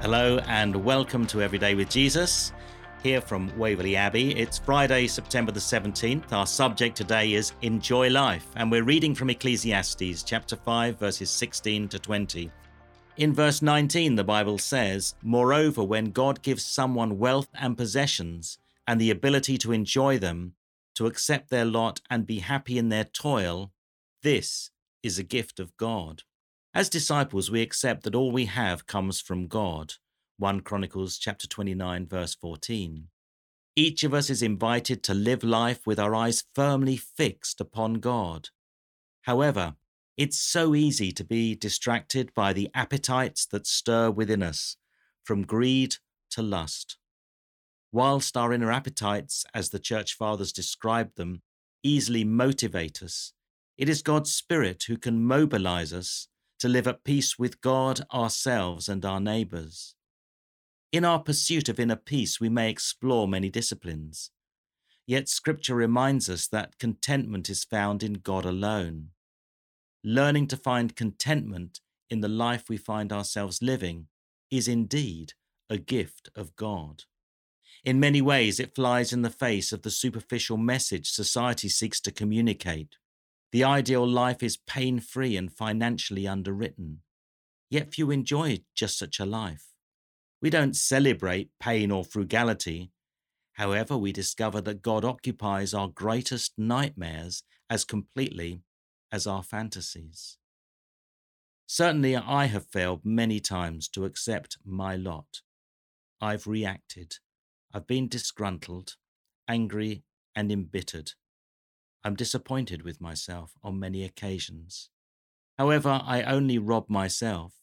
Hello and welcome to Everyday with Jesus. Here from Waverley Abbey, it's Friday, September the 17th. Our subject today is Enjoy Life, and we're reading from Ecclesiastes chapter 5, verses 16 to 20. In verse 19, the Bible says, Moreover, when God gives someone wealth and possessions and the ability to enjoy them, to accept their lot and be happy in their toil, this is a gift of God. As disciples, we accept that all we have comes from God. 1 Chronicles chapter 29 verse 14. Each of us is invited to live life with our eyes firmly fixed upon God. However, it's so easy to be distracted by the appetites that stir within us, from greed to lust. Whilst our inner appetites, as the Church Fathers described them, easily motivate us, it is God's Spirit who can mobilize us to live at peace with God, ourselves, and our neighbours. In our pursuit of inner peace, we may explore many disciplines. Yet Scripture reminds us that contentment is found in God alone. Learning to find contentment in the life we find ourselves living is indeed a gift of God. In many ways, it flies in the face of the superficial message society seeks to communicate. The ideal life is pain free and financially underwritten. Yet few enjoy just such a life. We don't celebrate pain or frugality. However, we discover that God occupies our greatest nightmares as completely as our fantasies. Certainly, I have failed many times to accept my lot. I've reacted. I've been disgruntled, angry, and embittered. I'm disappointed with myself on many occasions. However, I only rob myself.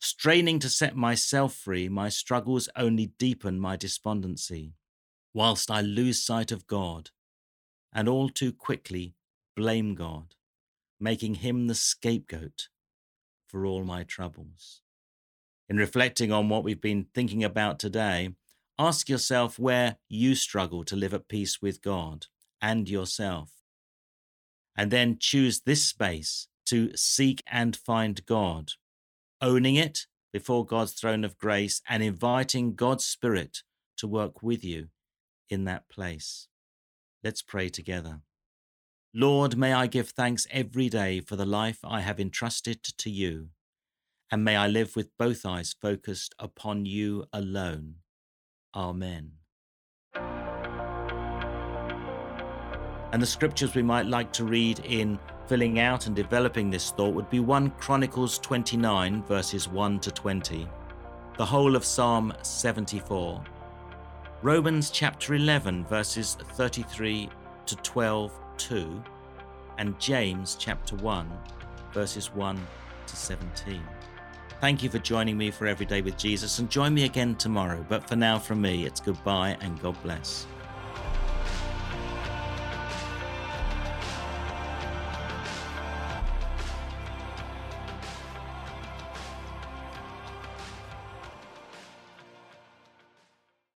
Straining to set myself free, my struggles only deepen my despondency, whilst I lose sight of God, and all too quickly blame God, making him the scapegoat for all my troubles. In reflecting on what we've been thinking about today, ask yourself where you struggle to live at peace with God and yourself and then choose this space to seek and find God, owning it before God's throne of grace and inviting God's Spirit to work with you in that place. Let's pray together. Lord, may I give thanks every day for the life I have entrusted to you, and may I live with both eyes focused upon you alone. Amen. And the scriptures we might like to read in filling out and developing this thought would be 1 Chronicles 29, verses 1 to 20, the whole of Psalm 74, Romans chapter 11, verses 33 to 12, 2, and James chapter 1, verses 1 to 17. Thank you for joining me for Every Day with Jesus and join me again tomorrow. But for now, from me, it's goodbye and God bless.